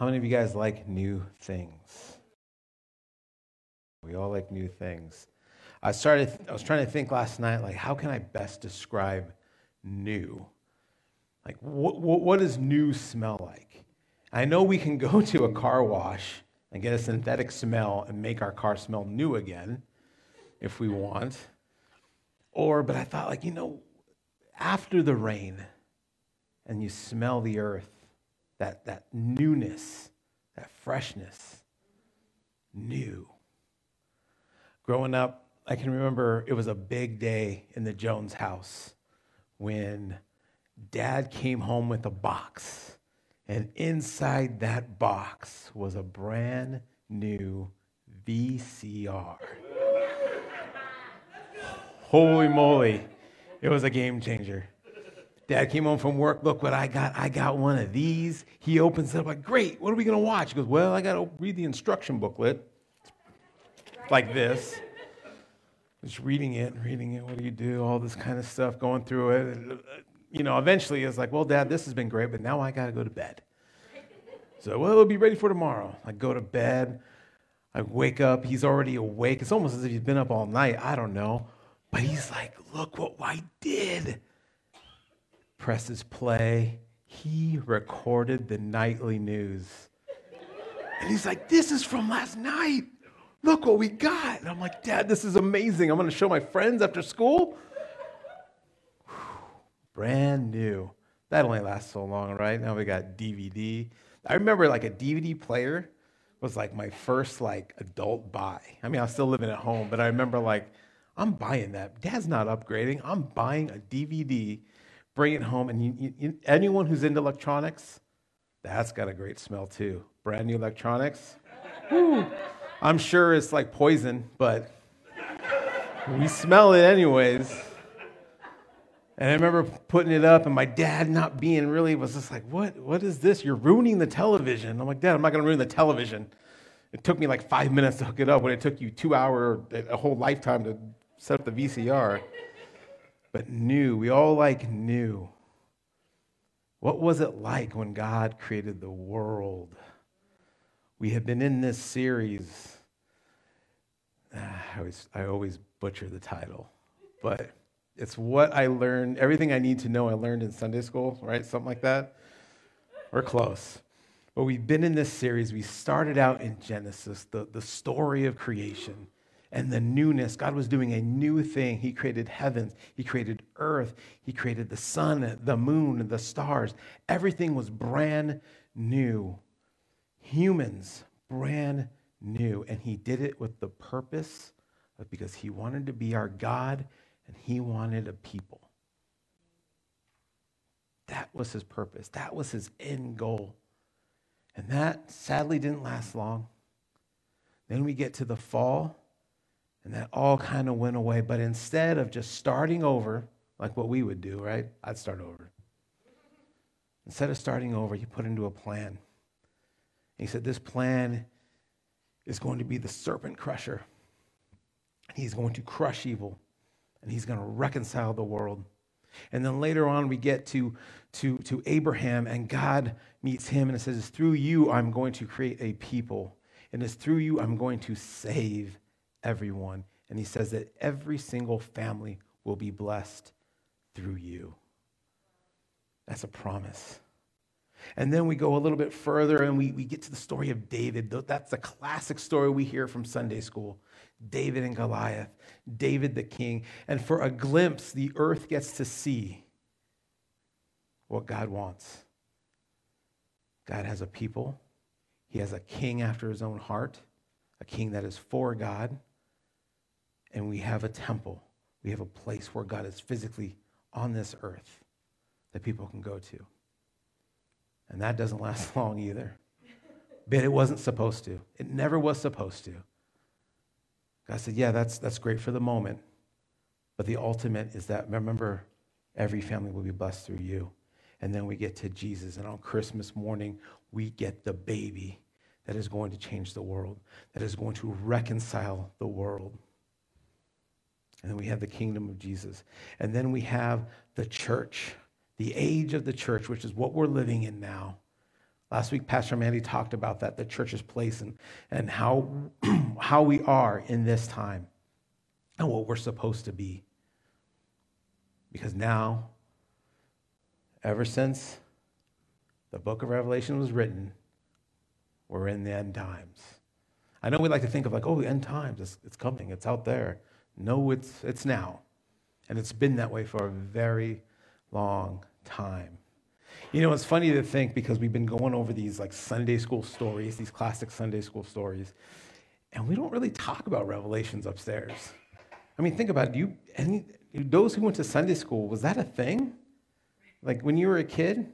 How many of you guys like new things? We all like new things. I started I was trying to think last night like how can I best describe new? Like what what, does new smell like? I know we can go to a car wash and get a synthetic smell and make our car smell new again if we want. Or but I thought like, you know, after the rain and you smell the earth, that, that newness, that freshness, new. Growing up, I can remember it was a big day in the Jones house when dad came home with a box. And inside that box was a brand new VCR. Holy moly, it was a game changer. Dad came home from work. Look what I got. I got one of these. He opens it up like, great. What are we going to watch? He goes, well, I got to read the instruction booklet. Like this. Just reading it, and reading it. What do you do? All this kind of stuff, going through it. Uh, you know, eventually it's like, well, Dad, this has been great, but now I got to go to bed. So, well, we'll be ready for tomorrow. I go to bed. I wake up. He's already awake. It's almost as if he's been up all night. I don't know. But he's like, look what I did. Presses play. He recorded the nightly news. And he's like, this is from last night. Look what we got. And I'm like, Dad, this is amazing. I'm going to show my friends after school. Brand new. That only lasts so long, right? Now we got DVD. I remember like a DVD player was like my first like adult buy. I mean, I was still living at home, but I remember like I'm buying that. Dad's not upgrading. I'm buying a DVD, bring it home. And you, you, anyone who's into electronics, that's got a great smell too. Brand new electronics. Woo. I'm sure it's like poison, but we smell it anyways. And I remember putting it up, and my dad not being really was just like, "What? What is this? You're ruining the television." I'm like, "Dad, I'm not to ruin the television." It took me like five minutes to hook it up when it took you two hour, a whole lifetime to set up the VCR. But new, we all like new. What was it like when God created the world? We have been in this series. Ah, I always, I always butcher the title, but it's what I learned, everything I need to know I learned in Sunday school, right? Something like that. We're close. But we've been in this series. We started out in Genesis, the, the story of creation and the newness. God was doing a new thing. He created heavens, He created earth, He created the sun, the moon, the stars. Everything was brand new. Humans, brand new. And He did it with the purpose of because He wanted to be our God and He wanted a people. That was His purpose, that was His end goal. And that sadly didn't last long. Then we get to the fall and that all kind of went away. But instead of just starting over, like what we would do, right? I'd start over. Instead of starting over, you put into a plan. And he said, This plan is going to be the serpent crusher. And He's going to crush evil, and he's going to reconcile the world. And then later on, we get to, to, to Abraham, and God meets him, and it says, Through you, I'm going to create a people. And it's through you, I'm going to save everyone. And he says that every single family will be blessed through you. That's a promise. And then we go a little bit further and we, we get to the story of David. That's the classic story we hear from Sunday school David and Goliath, David the king. And for a glimpse, the earth gets to see what God wants. God has a people, He has a king after His own heart, a king that is for God, and we have a temple. We have a place where God is physically on this earth that people can go to. And that doesn't last long either. But it wasn't supposed to. It never was supposed to. God said, Yeah, that's, that's great for the moment. But the ultimate is that, remember, every family will be blessed through you. And then we get to Jesus. And on Christmas morning, we get the baby that is going to change the world, that is going to reconcile the world. And then we have the kingdom of Jesus. And then we have the church, the age of the church, which is what we're living in now. Last week, Pastor Mandy talked about that, the church's place, and, and how, how we are in this time and what we're supposed to be. Because now, ever since the book of Revelation was written, we're in the end times. I know we like to think of like, oh, the end times, it's, it's coming, it's out there. No, it's, it's now. And it's been that way for a very long time. You know, it's funny to think because we've been going over these like Sunday school stories, these classic Sunday school stories, and we don't really talk about revelations upstairs. I mean, think about it. You, any, those who went to Sunday school, was that a thing? Like when you were a kid?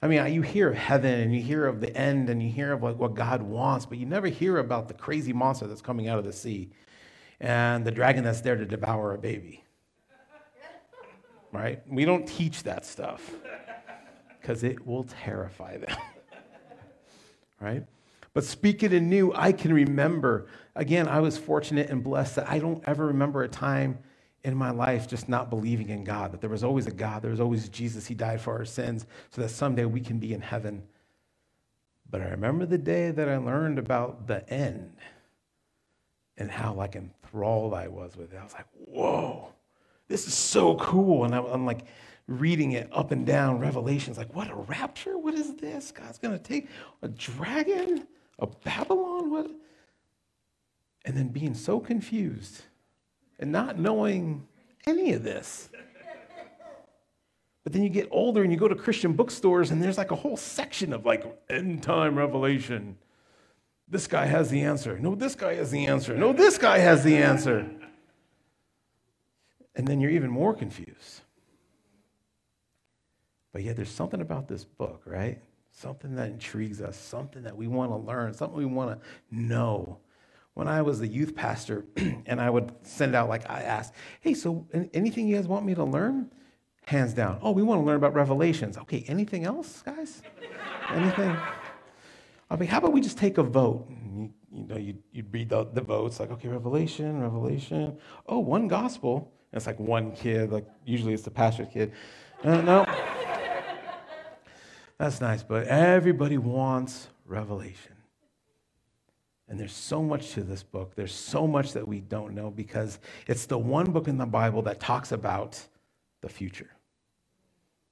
I mean, you hear of heaven and you hear of the end and you hear of what, what God wants, but you never hear about the crazy monster that's coming out of the sea and the dragon that's there to devour a baby. Right? We don't teach that stuff because it will terrify them. right? But speaking in new, I can remember, again, I was fortunate and blessed that I don't ever remember a time in my life just not believing in God, that there was always a God, there was always Jesus. He died for our sins so that someday we can be in heaven. But I remember the day that I learned about the end and how like enthralled I was with it. I was like, whoa, this is so cool. And I'm like, reading it up and down Revelations, like, what a rapture? What is this? God's going to take a dragon, a Babylon? What? And then being so confused and not knowing any of this. But then you get older and you go to Christian bookstores and there's like a whole section of like end time revelation. This guy has the answer. No, this guy has the answer. No, this guy has the answer. And then you're even more confused. But yet there's something about this book, right? Something that intrigues us, something that we want to learn, something we want to know. When I was a youth pastor and I would send out, like, I asked, hey, so anything you guys want me to learn? Hands down. Oh, we want to learn about Revelations. Okay, anything else, guys? anything? I mean, how about we just take a vote? You, you, know, you, you read the, the votes, like, okay, Revelation, Revelation. Oh, one gospel. And it's like one kid, like, usually it's the pastor's kid. Uh, no. That's nice, but everybody wants revelation. And there's so much to this book. There's so much that we don't know because it's the one book in the Bible that talks about the future.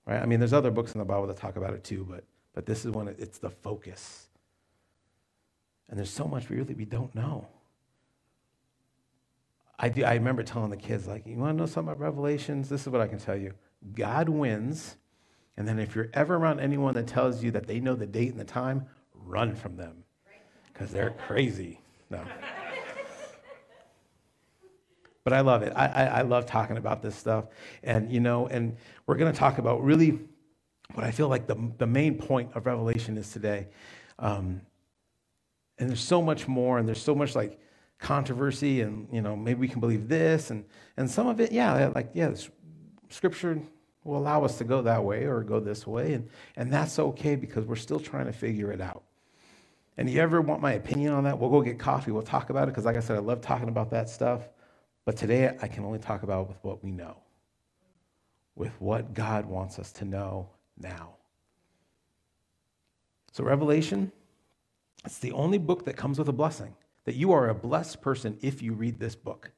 Right? I mean, there's other books in the Bible that talk about it too, but, but this is one, it's the focus. And there's so much really we don't know. I, do, I remember telling the kids, like, you want to know something about Revelations? This is what I can tell you God wins and then if you're ever around anyone that tells you that they know the date and the time, run from them because they're crazy. No. but I love it. I, I, I, love talking about this stuff. And, you know, and we're going to talk about really what I feel like the, the main point of Revelation is today. Um, and there's so much more, and there's so much like controversy, and, you know, maybe we can believe this. And, and some of it, yeah, like, yeah, this scripture will allow us to go that way or go this way. And, and that's okay because we're still trying to figure it out. And you ever want my opinion on that? We'll go get coffee. We'll talk about it because, like I said, I love talking about that stuff. But today, I can only talk about with what we know, with what God wants us to know now. So, Revelation, it's the only book that comes with a blessing. That you are a blessed person if you read this book.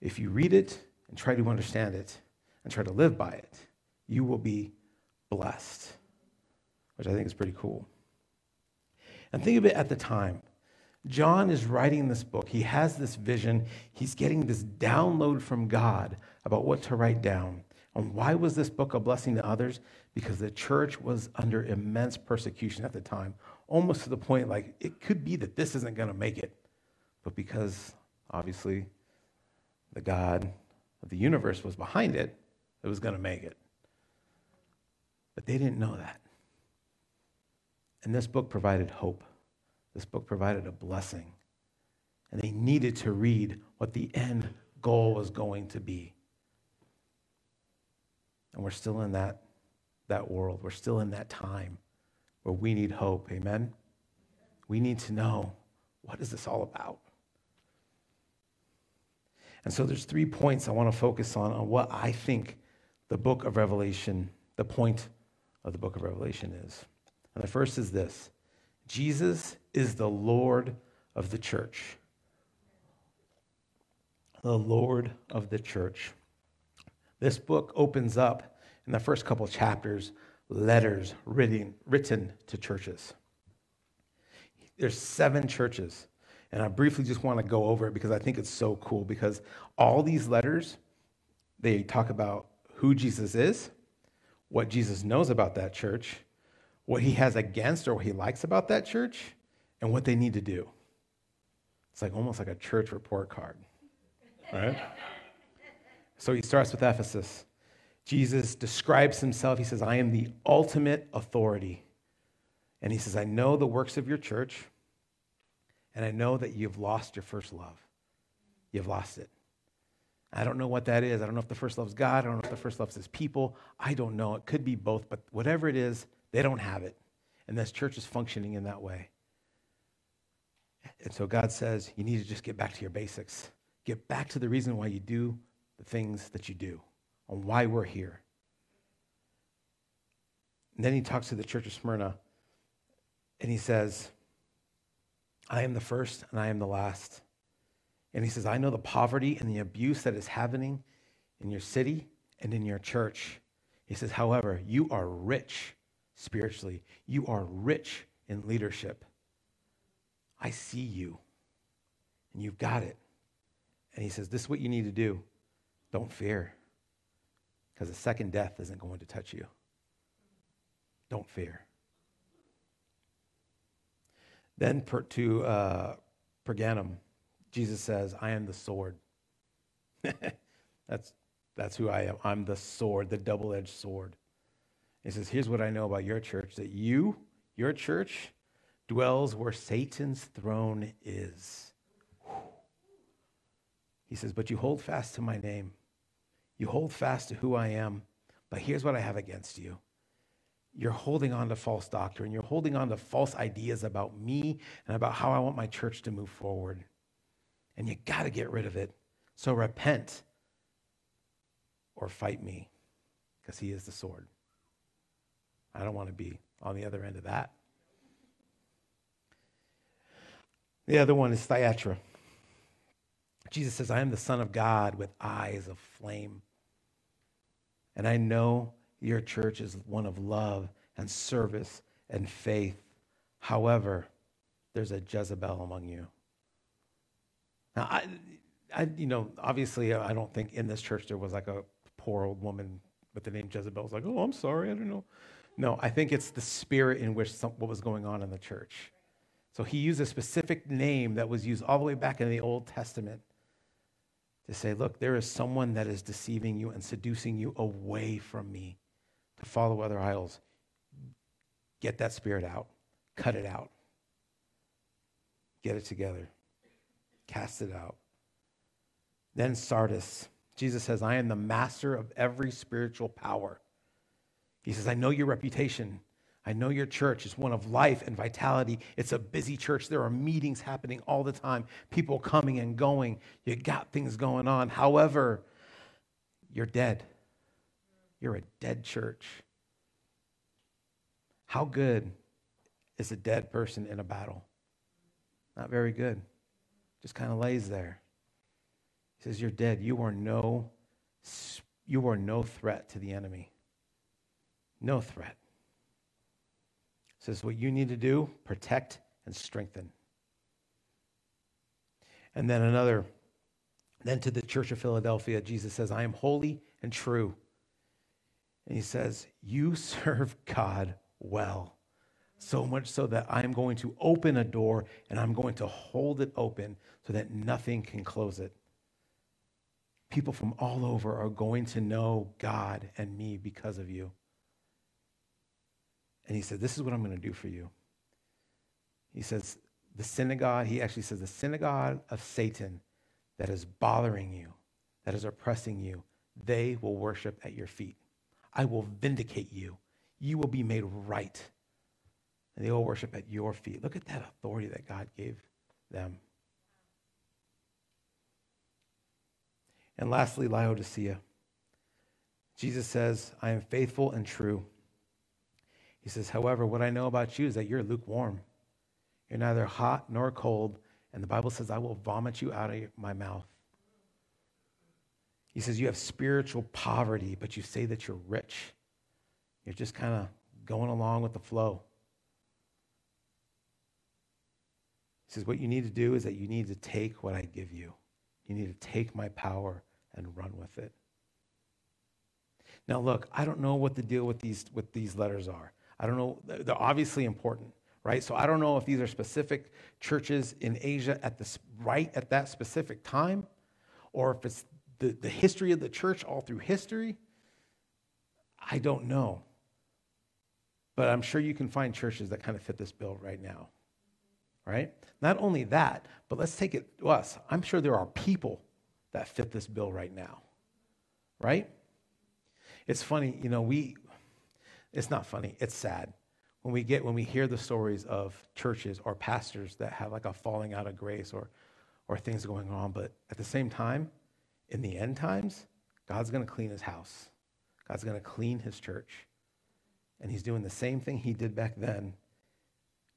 If you read it and try to understand it, and try to live by it, you will be blessed, which I think is pretty cool. And think of it at the time. John is writing this book. He has this vision. He's getting this download from God about what to write down. And why was this book a blessing to others? Because the church was under immense persecution at the time, almost to the point like it could be that this isn't going to make it. But because obviously the God of the universe was behind it, it was going to make it. But they didn't know that. And this book provided hope. This book provided a blessing. And they needed to read what the end goal was going to be. And we're still in that, that world. We're still in that time where we need hope. Amen? We need to know what is this all about? And so there's three points I want to focus on on what I think the book of Revelation, the point of the book of Revelation is. And the first is this Jesus is the Lord of the church. The Lord of the church. This book opens up in the first couple chapters letters written, written to churches. There's seven churches. And I briefly just want to go over it because I think it's so cool because all these letters, they talk about who Jesus is, what Jesus knows about that church, what he has against or what he likes about that church, and what they need to do. It's like almost like a church report card, right? so he starts with Ephesus. Jesus describes himself. He says, I am the ultimate authority. And he says, I know the works of your church, and I know that you've lost your first love. You've lost it. I don't know what that is. I don't know if the first love is God. I don't know if the first love is his people. I don't know. It could be both, but whatever it is, they don't have it. And this church is functioning in that way. And so God says, you need to just get back to your basics. Get back to the reason why you do the things that you do, on why we're here. And then he talks to the church of Smyrna, and he says, I am the first and I am the last. And he says, I know the poverty and the abuse that is happening in your city and in your church. He says, however, you are rich spiritually, you are rich in leadership. I see you, and you've got it. And he says, This is what you need to do. Don't fear, because the second death isn't going to touch you. Don't fear. Then per, to uh, Pergamum, Jesus says, I am the sword. that's, that's who I am. I'm the sword, the double edged sword. He says, Here's what I know about your church that you, your church, dwells where Satan's throne is. He says, But you hold fast to my name. You hold fast to who I am. But here's what I have against you you're holding on to false doctrine. You're holding on to false ideas about me and about how I want my church to move forward. And you got to get rid of it. So repent or fight me because he is the sword. I don't want to be on the other end of that. The other one is Thyatira. Jesus says, I am the Son of God with eyes of flame. And I know your church is one of love and service and faith. However, there's a Jezebel among you. Now, I, I, you know, obviously, I don't think in this church there was like a poor old woman with the name Jezebel. It's like, oh, I'm sorry, I don't know. No, I think it's the spirit in which some, what was going on in the church. So he used a specific name that was used all the way back in the Old Testament to say, look, there is someone that is deceiving you and seducing you away from me to follow other idols. Get that spirit out, cut it out, get it together, cast it out. Then Sardis. Jesus says, I am the master of every spiritual power. He says, I know your reputation. I know your church is one of life and vitality. It's a busy church. There are meetings happening all the time, people coming and going. You got things going on. However, you're dead. You're a dead church. How good is a dead person in a battle? Not very good. Just kind of lays there. He says, You're dead. You are no, you are no threat to the enemy. No threat. Says what you need to do, protect and strengthen. And then another, then to the church of Philadelphia, Jesus says, I am holy and true. And he says, You serve God well. So much so that I'm going to open a door and I'm going to hold it open so that nothing can close it. People from all over are going to know God and me because of you. And he said, This is what I'm going to do for you. He says, The synagogue, he actually says, the synagogue of Satan that is bothering you, that is oppressing you, they will worship at your feet. I will vindicate you. You will be made right. And they will worship at your feet. Look at that authority that God gave them. And lastly, Laodicea. Jesus says, I am faithful and true. He says, However, what I know about you is that you're lukewarm. You're neither hot nor cold. And the Bible says, I will vomit you out of my mouth. He says, You have spiritual poverty, but you say that you're rich. You're just kind of going along with the flow. He says, What you need to do is that you need to take what I give you. You need to take my power and run with it. Now, look, I don't know what the deal with these, with these letters are. I don't know. They're obviously important, right? So I don't know if these are specific churches in Asia at this right at that specific time, or if it's the, the history of the church all through history. I don't know. But I'm sure you can find churches that kind of fit this bill right now. Right? Not only that, but let's take it to us. I'm sure there are people that fit this bill right now. Right? It's funny, you know, we it's not funny, it's sad. When we get when we hear the stories of churches or pastors that have like a falling out of grace or or things going on, but at the same time, in the end times, God's going to clean his house. God's going to clean his church. And he's doing the same thing he did back then.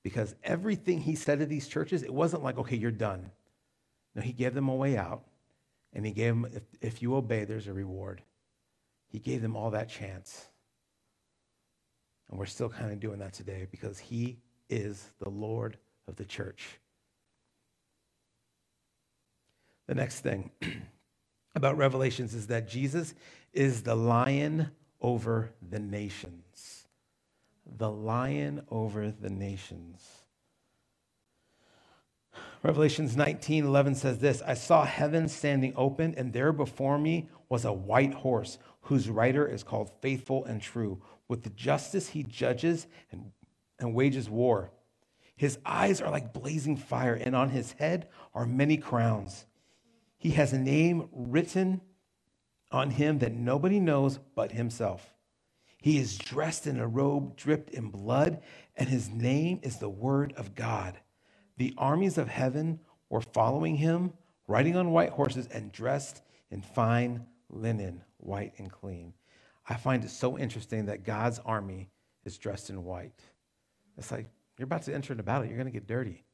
Because everything he said to these churches, it wasn't like, okay, you're done. No, he gave them a way out. And he gave them, if, if you obey, there's a reward. He gave them all that chance. And we're still kind of doing that today because he is the Lord of the church. The next thing about Revelations is that Jesus is the lion over the nations the lion over the nations. Revelations 19 11 says this I saw heaven standing open, and there before me was a white horse, whose rider is called Faithful and True. With the justice he judges and, and wages war. His eyes are like blazing fire, and on his head are many crowns. He has a name written on him that nobody knows but himself. He is dressed in a robe dripped in blood, and his name is the Word of God. The armies of heaven were following him, riding on white horses and dressed in fine linen, white and clean. I find it so interesting that God's army is dressed in white. It's like, you're about to enter into battle, you're going to get dirty.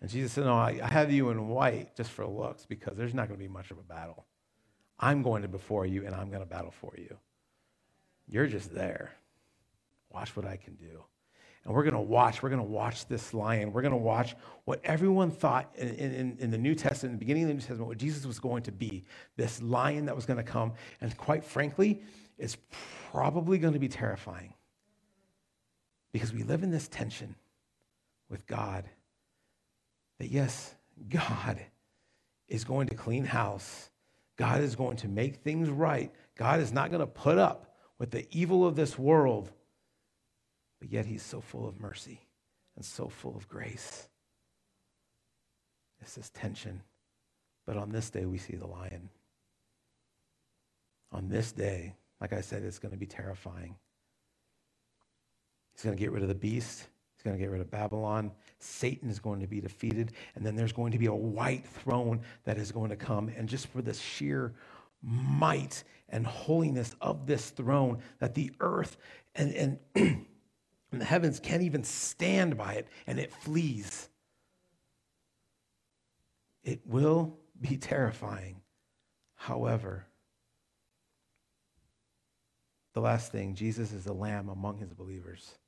And Jesus said, No, I have you in white just for looks because there's not going to be much of a battle. I'm going to before you and I'm going to battle for you. You're just there. Watch what I can do. And we're going to watch. We're going to watch this lion. We're going to watch what everyone thought in, in, in, the New Testament, in the beginning of the New Testament, what Jesus was going to be this lion that was going to come. And quite frankly, it's probably going to be terrifying because we live in this tension with God that, yes, God is going to clean house, God is going to make things right. God is not going to put up with the evil of this world, but yet he's so full of mercy and so full of grace. It's this tension. But on this day, we see the lion. On this day, like I said, it's going to be terrifying. He's going to get rid of the beast. He's going to get rid of Babylon. Satan is going to be defeated. And then there's going to be a white throne that is going to come. And just for the sheer might and holiness of this throne that the earth and, and, and the heavens can't even stand by it and it flees. It will be terrifying. However, the last thing, Jesus is the lamb among his believers.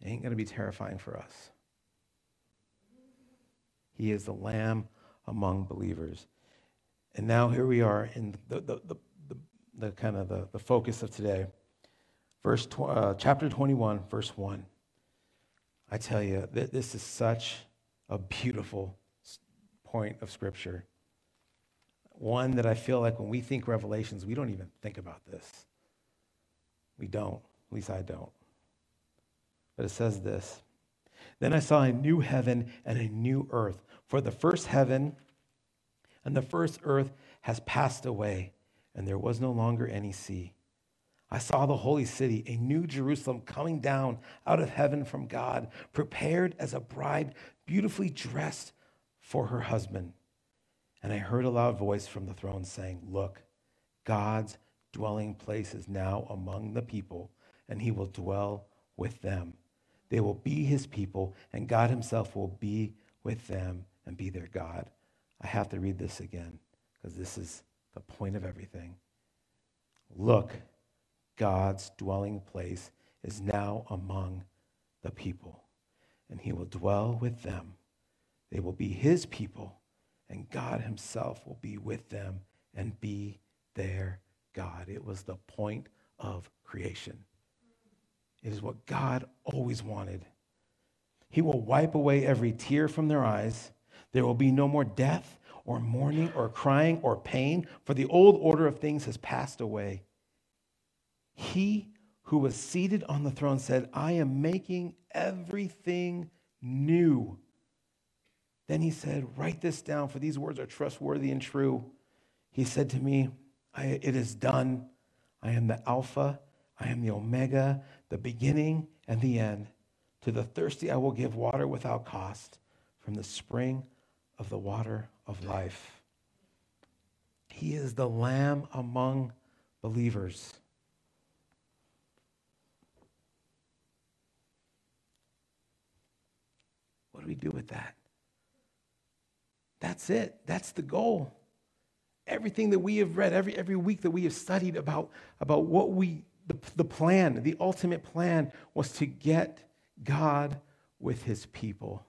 It ain't going to be terrifying for us. He is the lamb among believers. And now here we are in the, the, the, the, the kind of the, the focus of today. Verse tw- uh, chapter 21, verse 1. I tell you, th- this is such a beautiful point of Scripture. One that I feel like when we think Revelations, we don't even think about this. We don't. At least I don't. But it says this Then I saw a new heaven and a new earth. For the first heaven and the first earth has passed away, and there was no longer any sea. I saw the holy city, a new Jerusalem, coming down out of heaven from God, prepared as a bride, beautifully dressed for her husband. And I heard a loud voice from the throne saying, Look, God's dwelling place is now among the people, and he will dwell with them. They will be his people, and God himself will be with them and be their God. I have to read this again because this is the point of everything. Look, God's dwelling place is now among the people, and he will dwell with them. They will be his people, and God himself will be with them and be their God. It was the point of creation. It is what God always wanted. He will wipe away every tear from their eyes. There will be no more death or mourning or crying or pain, for the old order of things has passed away. He who was seated on the throne said, I am making everything new. Then he said, Write this down, for these words are trustworthy and true. He said to me, It is done. I am the Alpha, I am the Omega, the beginning and the end. To the thirsty, I will give water without cost from the spring of the water of life. He is the Lamb among believers. Do we do with that? That's it. That's the goal. Everything that we have read, every, every week that we have studied about, about what we, the, the plan, the ultimate plan was to get God with his people.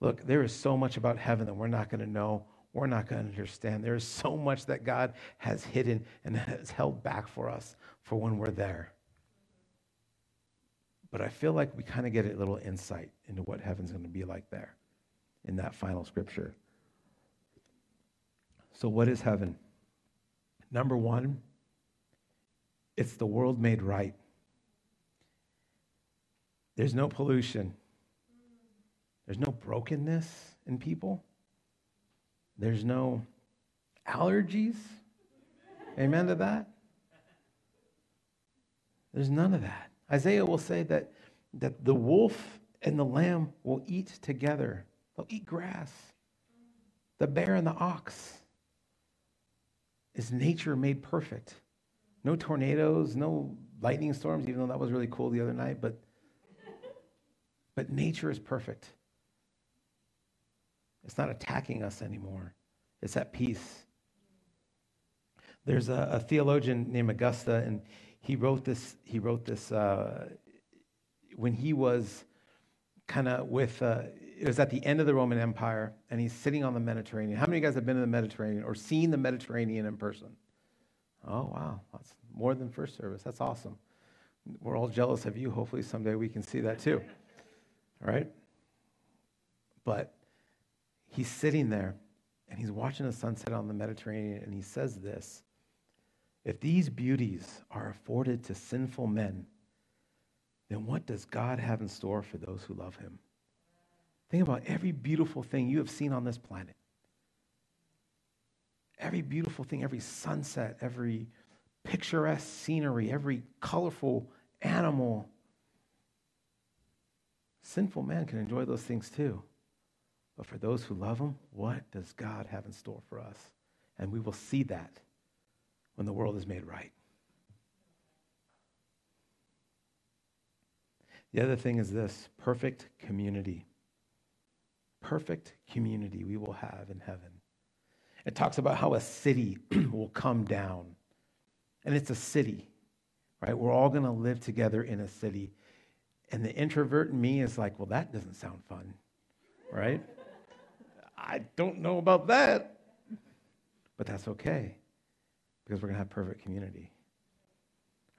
Look, there is so much about heaven that we're not going to know. We're not going to understand. There is so much that God has hidden and has held back for us for when we're there. But I feel like we kind of get a little insight into what heaven's going to be like there in that final scripture. So, what is heaven? Number one, it's the world made right. There's no pollution. There's no brokenness in people. There's no allergies. Amen to that? There's none of that. Isaiah will say that, that the wolf and the lamb will eat together, they'll eat grass. The bear and the ox is nature made perfect. No tornadoes, no lightning storms, even though that was really cool the other night, but, but nature is perfect. It's not attacking us anymore, it's at peace. There's a, a theologian named Augusta, and he wrote this, he wrote this uh, when he was kind of with, uh, it was at the end of the Roman Empire, and he's sitting on the Mediterranean. How many of you guys have been in the Mediterranean or seen the Mediterranean in person? Oh, wow. That's more than first service. That's awesome. We're all jealous of you. Hopefully, someday we can see that too. All right? But he's sitting there and he's watching the sunset on the Mediterranean, and he says this if these beauties are afforded to sinful men, then what does God have in store for those who love him? Think about every beautiful thing you have seen on this planet. Every beautiful thing, every sunset, every picturesque scenery, every colorful animal. Sinful man can enjoy those things too. But for those who love him, what does God have in store for us? And we will see that when the world is made right. The other thing is this perfect community. Perfect community we will have in heaven. It talks about how a city will come down. And it's a city, right? We're all going to live together in a city. And the introvert in me is like, well, that doesn't sound fun, right? I don't know about that. But that's okay because we're going to have perfect community.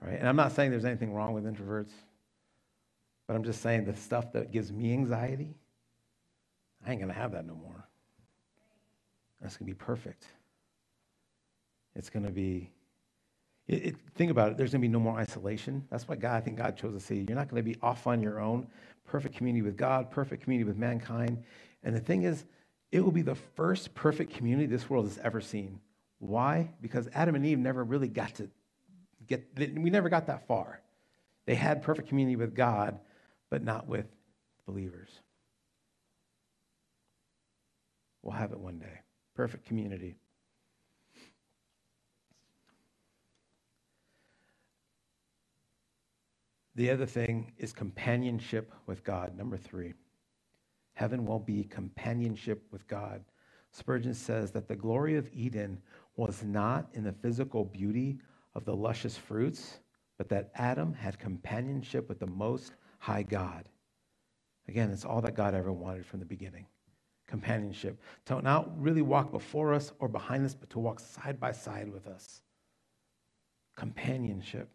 Right? And I'm not saying there's anything wrong with introverts, but I'm just saying the stuff that gives me anxiety, I ain't going to have that no more. That's going to be perfect. It's going to be, it, it, think about it, there's going to be no more isolation. That's why God, I think God chose to say, you're not going to be off on your own. Perfect community with God, perfect community with mankind. And the thing is, it will be the first perfect community this world has ever seen. Why? Because Adam and Eve never really got to get, we never got that far. They had perfect community with God, but not with believers. We'll have it one day. Perfect community. The other thing is companionship with God. Number three, heaven will be companionship with God. Spurgeon says that the glory of Eden was not in the physical beauty of the luscious fruits, but that Adam had companionship with the Most High God. Again, it's all that God ever wanted from the beginning companionship. To not really walk before us or behind us, but to walk side by side with us. Companionship.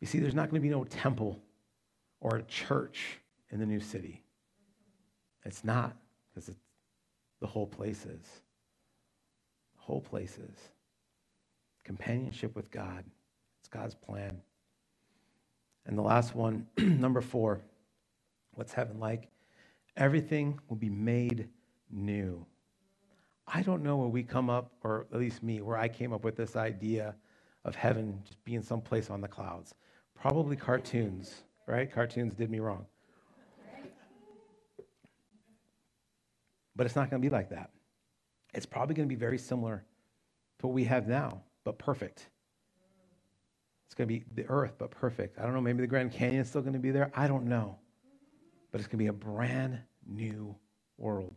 You see, there's not going to be no temple or a church in the new city. It's not, because the whole place is. Whole places. Companionship with God. It's God's plan. And the last one, number four, what's heaven like? Everything will be made new. I don't know where we come up, or at least me, where I came up with this idea of heaven just being someplace on the clouds. Probably cartoons, right? Cartoons did me wrong. But it's not going to be like that. It's probably going to be very similar to what we have now, but perfect. It's going to be the earth, but perfect. I don't know, maybe the Grand Canyon is still going to be there. I don't know. But it's going to be a brand new world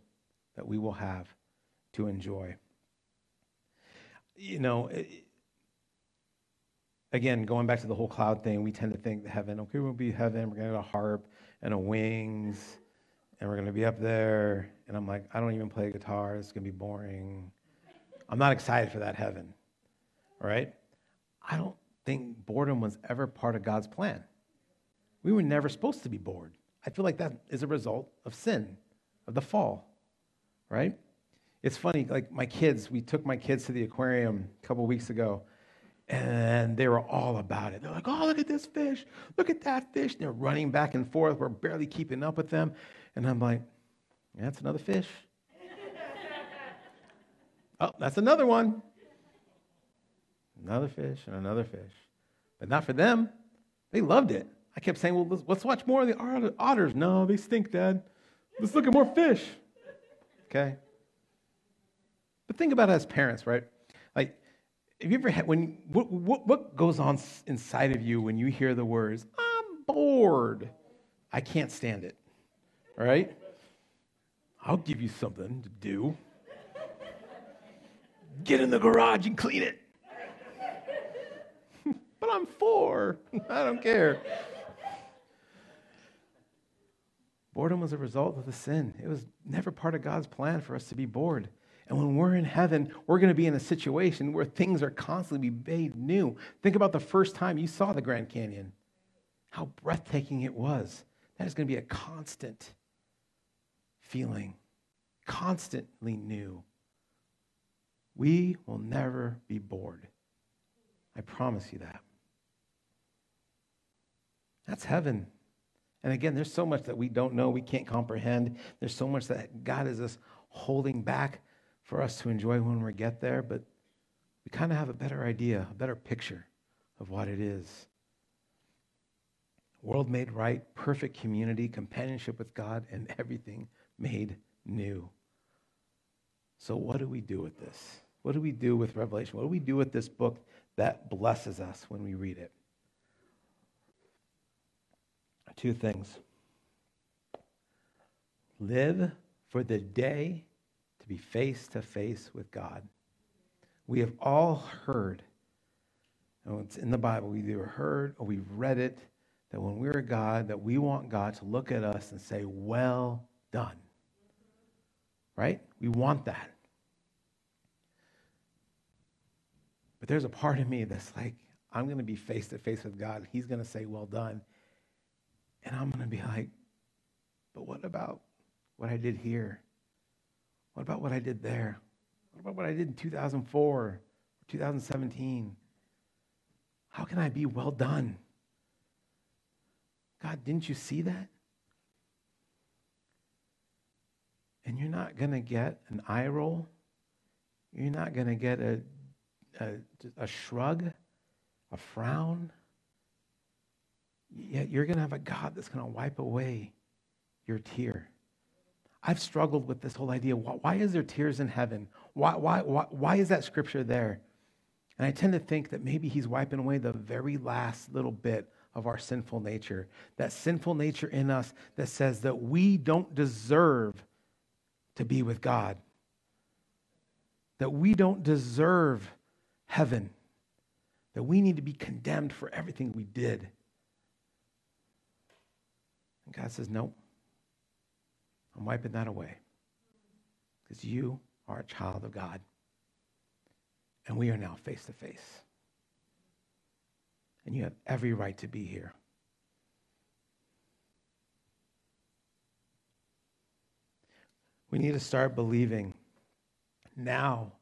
that we will have to enjoy. You know, again, going back to the whole cloud thing, we tend to think heaven, okay, we'll be heaven, we're going to have a harp and a wings, and we're going to be up there. And I'm like, I don't even play guitar. It's going to be boring. I'm not excited for that heaven, right? I don't think boredom was ever part of God's plan. We were never supposed to be bored. I feel like that is a result of sin, of the fall, right? It's funny, like my kids, we took my kids to the aquarium a couple weeks ago, and they were all about it. They're like, oh, look at this fish. Look at that fish. And they're running back and forth. We're barely keeping up with them. And I'm like, that's another fish. oh, that's another one. Another fish and another fish. But not for them. They loved it. I kept saying, well, let's, watch more of the otters. No, they stink, Dad. Let's look at more fish. Okay? But think about it as parents, right? Like, have you ever had, when, what, what, what goes on inside of you when you hear the words, I'm bored? I can't stand it, right? I'll give you something to do. Get in the garage and clean it. but I'm four. I don't care. Boredom was a result of the sin. It was never part of God's plan for us to be bored. And when we're in heaven, we're going to be in a situation where things are constantly being made new. Think about the first time you saw the Grand Canyon, how breathtaking it was. That is going to be a constant feeling, constantly new. We will never be bored. I promise you that. That's heaven. And again, there's so much that we don't know, we can't comprehend. There's so much that God is just holding back for us to enjoy when we get there, but we kind of have a better idea, a better picture of what it is. World made right, perfect community, companionship with God, and everything made new. So, what do we do with this? What do we do with Revelation? What do we do with this book that blesses us when we read it? two things live for the day to be face to face with God. We have all heard, and it's in the Bible, we either heard or we've read it, that when we're God, that we want God to look at us and say, Well done. Right? We want that. But there's a part of me that's like, I'm going to be face to face with God. He's going to say, Well done. And I'm going to be like, but what about what I did here? What about what I did there? What about what I did in 2004 or 2017? How can I be well done? God, didn't you see that? And you're not going to get an eye roll. You're not going to get a, a, a shrug, a frown. Yet you're going to have a God that's going to wipe away your tear. I've struggled with this whole idea. Why, is there tears in heaven? Why, why, why, why is that scripture there? And I tend to think that maybe he's wiping away the very last little bit of our sinful nature, that sinful nature in us that says that we don't deserve to be with God, that we don't deserve heaven, that we need to be condemned for everything we did. And God says, Nope, I'm wiping that away because you are a child of God. And we are now face to face. And you have every right to be here. We need to start believing now,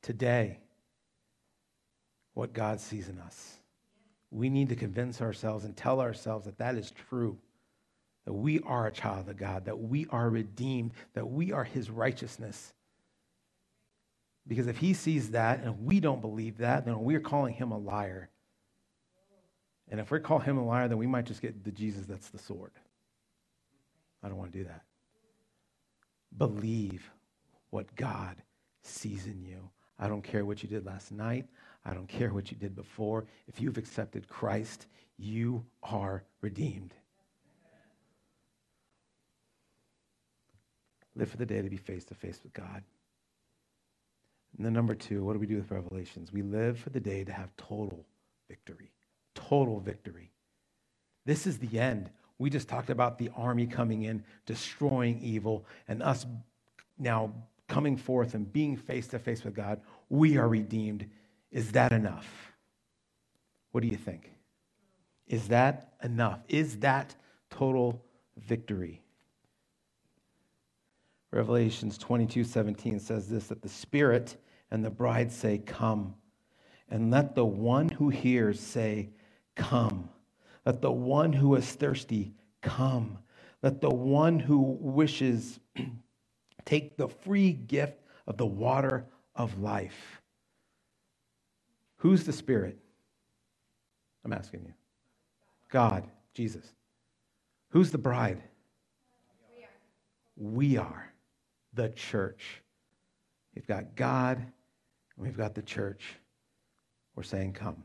today, what God sees in us. We need to convince ourselves and tell ourselves that that is true, that we are a child of God, that we are redeemed, that we are his righteousness. Because if he sees that and we don't believe that, then we're calling him a liar. And if we call him a liar, then we might just get the Jesus that's the sword. I don't want to do that. Believe what God sees in you. I don't care what you did last night. I don't care what you did before. If you've accepted Christ, you are redeemed. Live for the day to be face to face with God. And then, number two, what do we do with Revelations? We live for the day to have total victory. Total victory. This is the end. We just talked about the army coming in, destroying evil, and us now coming forth and being face to face with God. We are redeemed. Is that enough? What do you think? Is that enough? Is that total victory? Revelations 22 17 says this that the Spirit and the bride say, Come. And let the one who hears say, Come. Let the one who is thirsty come. Let the one who wishes take the free gift of the water of life. Who's the Spirit? I'm asking you. God, Jesus. Who's the bride? We are. We are the church. We've got God and we've got the church. We're saying, Come.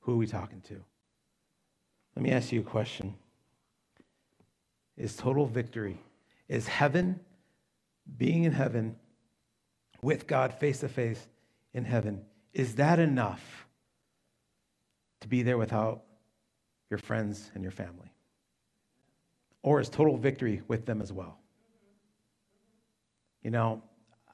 Who are we talking to? Let me ask you a question Is total victory, is heaven, being in heaven with God face to face in heaven, is that enough to be there without your friends and your family? Or is total victory with them as well? you know,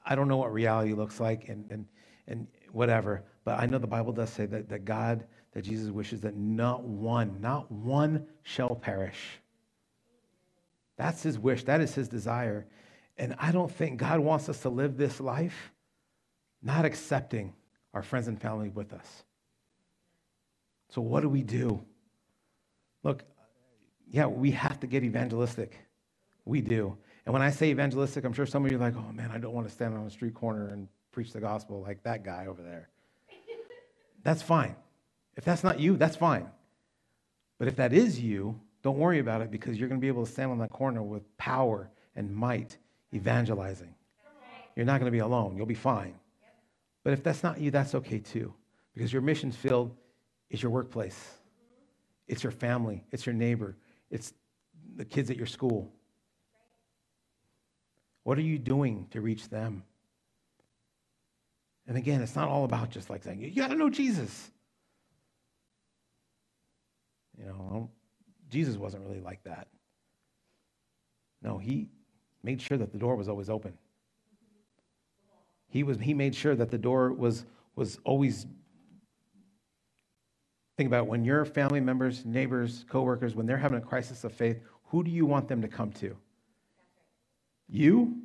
I don't know what reality looks like and, and, and whatever, but I know the Bible does say that, that God, that Jesus wishes that not one, not one shall perish. That's his wish, that is his desire. And I don't think God wants us to live this life not accepting our friends and family with us. So, what do we do? Look, yeah, we have to get evangelistic. We do. And when I say evangelistic, I'm sure some of you are like, oh man, I don't want to stand on a street corner and preach the gospel like that guy over there. that's fine. If that's not you, that's fine. But if that is you, don't worry about it because you're going to be able to stand on that corner with power and might evangelizing. You're not going to be alone. You'll be fine. But if that's not you, that's okay too. Because your mission field is your workplace, it's your family, it's your neighbor, it's the kids at your school, what are you doing to reach them? And again, it's not all about just like saying, you got to know Jesus. You know, Jesus wasn't really like that. No, he made sure that the door was always open. He, was, he made sure that the door was, was always. Think about when your family members, neighbors, coworkers, when they're having a crisis of faith, who do you want them to come to? You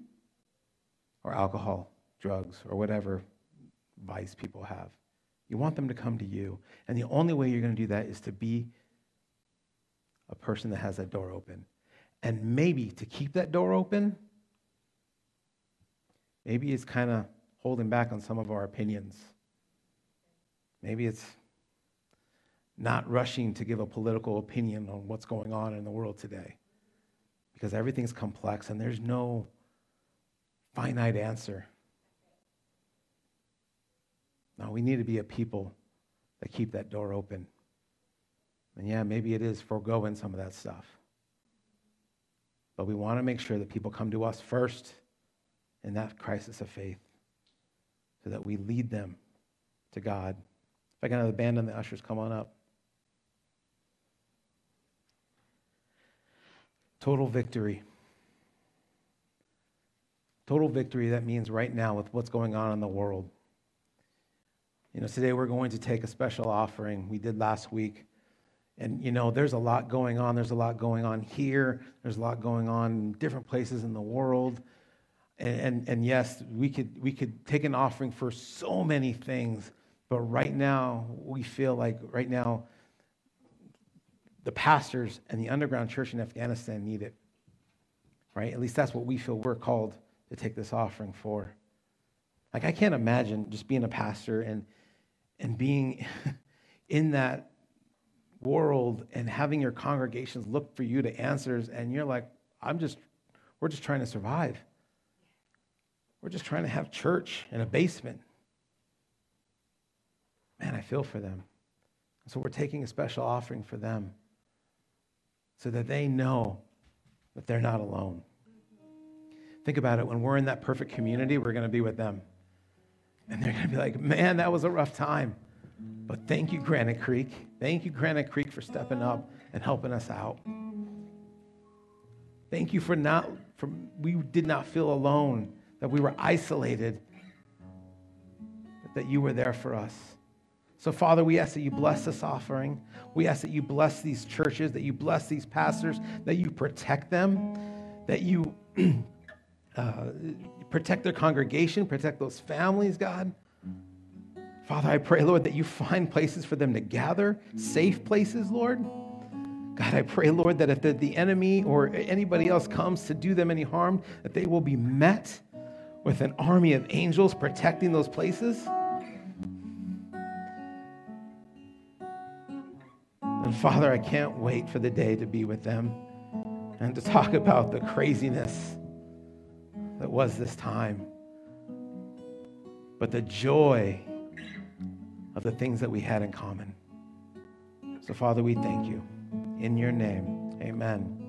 or alcohol, drugs, or whatever vice people have. You want them to come to you. And the only way you're going to do that is to be a person that has that door open. And maybe to keep that door open, maybe it's kind of holding back on some of our opinions. Maybe it's not rushing to give a political opinion on what's going on in the world today because everything's complex and there's no finite answer. No, we need to be a people that keep that door open. And yeah, maybe it is foregoing some of that stuff. But we want to make sure that people come to us first in that crisis of faith so that we lead them to God. If I can have the band and the ushers come on up. Total victory. Total victory, that means right now with what's going on in the world. You know, today we're going to take a special offering. We did last week. And, you know, there's a lot going on. There's a lot going on here. There's a lot going on in different places in the world. And, and, and yes, we could, we could take an offering for so many things. But right now, we feel like right now, the pastors and the underground church in Afghanistan need it. Right? At least that's what we feel we're called to take this offering for. Like, I can't imagine just being a pastor and, and being in that world and having your congregations look for you to answers, and you're like, I'm just, we're just trying to survive. We're just trying to have church in a basement. Man, I feel for them. So we're taking a special offering for them so that they know that they're not alone. Think about it. When we're in that perfect community, we're going to be with them. And they're going to be like, man, that was a rough time. But thank you, Granite Creek. Thank you, Granite Creek, for stepping up and helping us out. Thank you for not, for, we did not feel alone, that we were isolated, but that you were there for us. So, Father, we ask that you bless this offering. We ask that you bless these churches, that you bless these pastors, that you protect them, that you uh, protect their congregation, protect those families, God. Father, I pray, Lord, that you find places for them to gather, safe places, Lord. God, I pray, Lord, that if the, the enemy or anybody else comes to do them any harm, that they will be met with an army of angels protecting those places. And Father, I can't wait for the day to be with them and to talk about the craziness that was this time. But the joy of the things that we had in common. So, Father, we thank you. In your name, amen.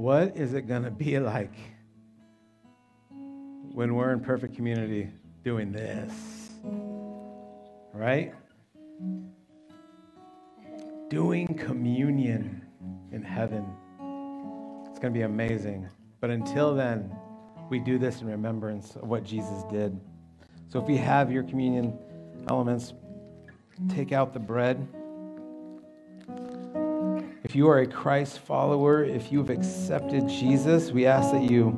What is it going to be like when we're in perfect community doing this? Right? Doing communion in heaven. It's going to be amazing. But until then, we do this in remembrance of what Jesus did. So if you have your communion elements, take out the bread If you are a Christ follower, if you've accepted Jesus, we ask that you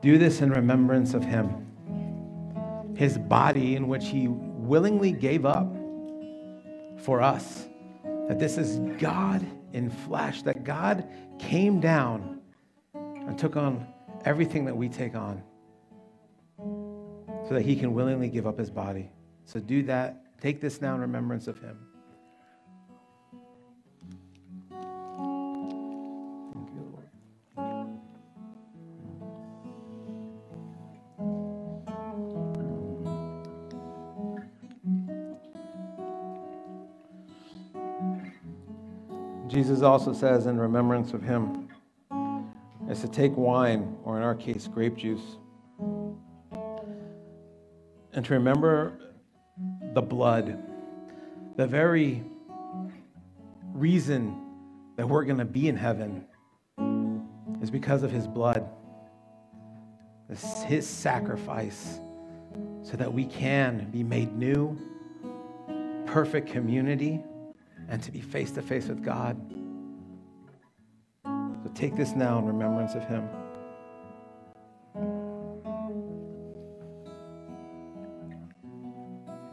do this in remembrance of him. His body, in which he willingly gave up for us. That this is God in flesh, that God came down and took on everything that we take on so that he can willingly give up his body. So do that. Take this now in remembrance of him. Jesus also says in remembrance of him is to take wine, or in our case, grape juice, and to remember the blood, the very reason that we're going to be in heaven is because of his blood, his sacrifice, so that we can be made new, perfect community, and to be face to face with God. So take this now in remembrance of him.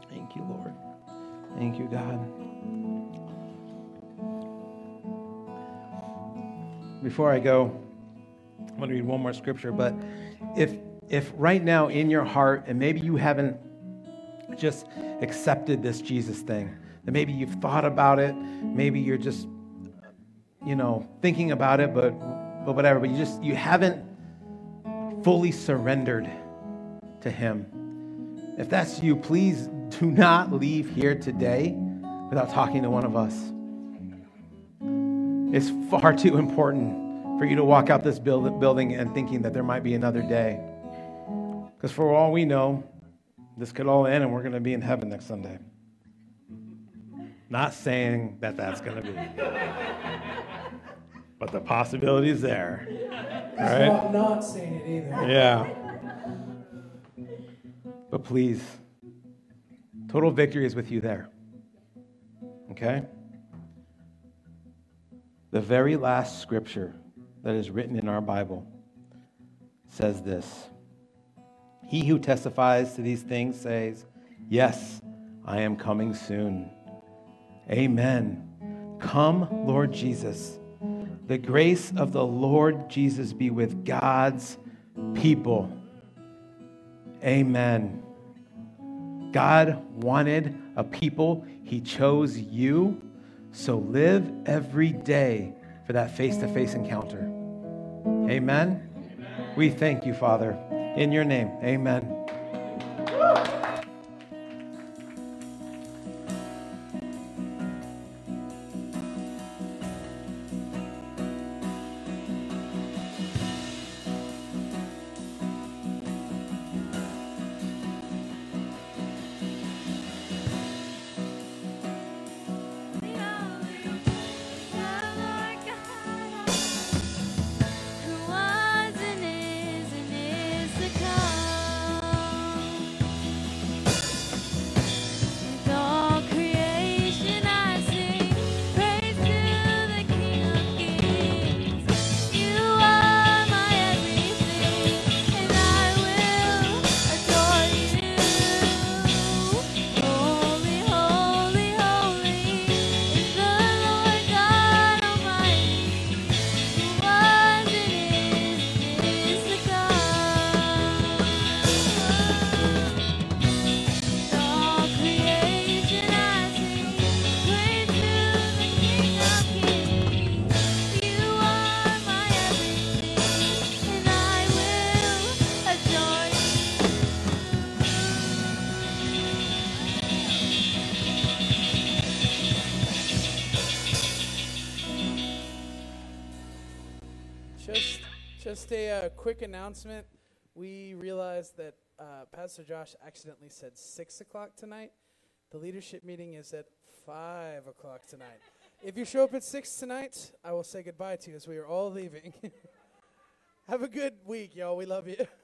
Thank you, Lord. Thank you, God. Before I go, I want to read one more scripture, but if if right now in your heart, and maybe you haven't just accepted this Jesus thing, that maybe you've thought about it, maybe you're just, you know, thinking about it, but but whatever, but you just you haven't fully surrendered to Him. If that's you, please do not leave here today without talking to one of us. It's far too important for you to walk out this building and thinking that there might be another day. Because for all we know, this could all end and we're going to be in heaven next Sunday. Not saying that that's going to be, but the possibility is there. Right? Not, not saying it either. Yeah. But please, total victory is with you there. Okay? The very last scripture that is written in our Bible says this He who testifies to these things says, Yes, I am coming soon. Amen. Come, Lord Jesus. The grace of the Lord Jesus be with God's people. Amen. God wanted a people, He chose you. So live every day for that face to face encounter. Amen. Amen. We thank you, Father. In your name, amen. A quick announcement. We realized that uh, Pastor Josh accidentally said 6 o'clock tonight. The leadership meeting is at 5 o'clock tonight. if you show up at 6 tonight, I will say goodbye to you as we are all leaving. Have a good week, y'all. We love you.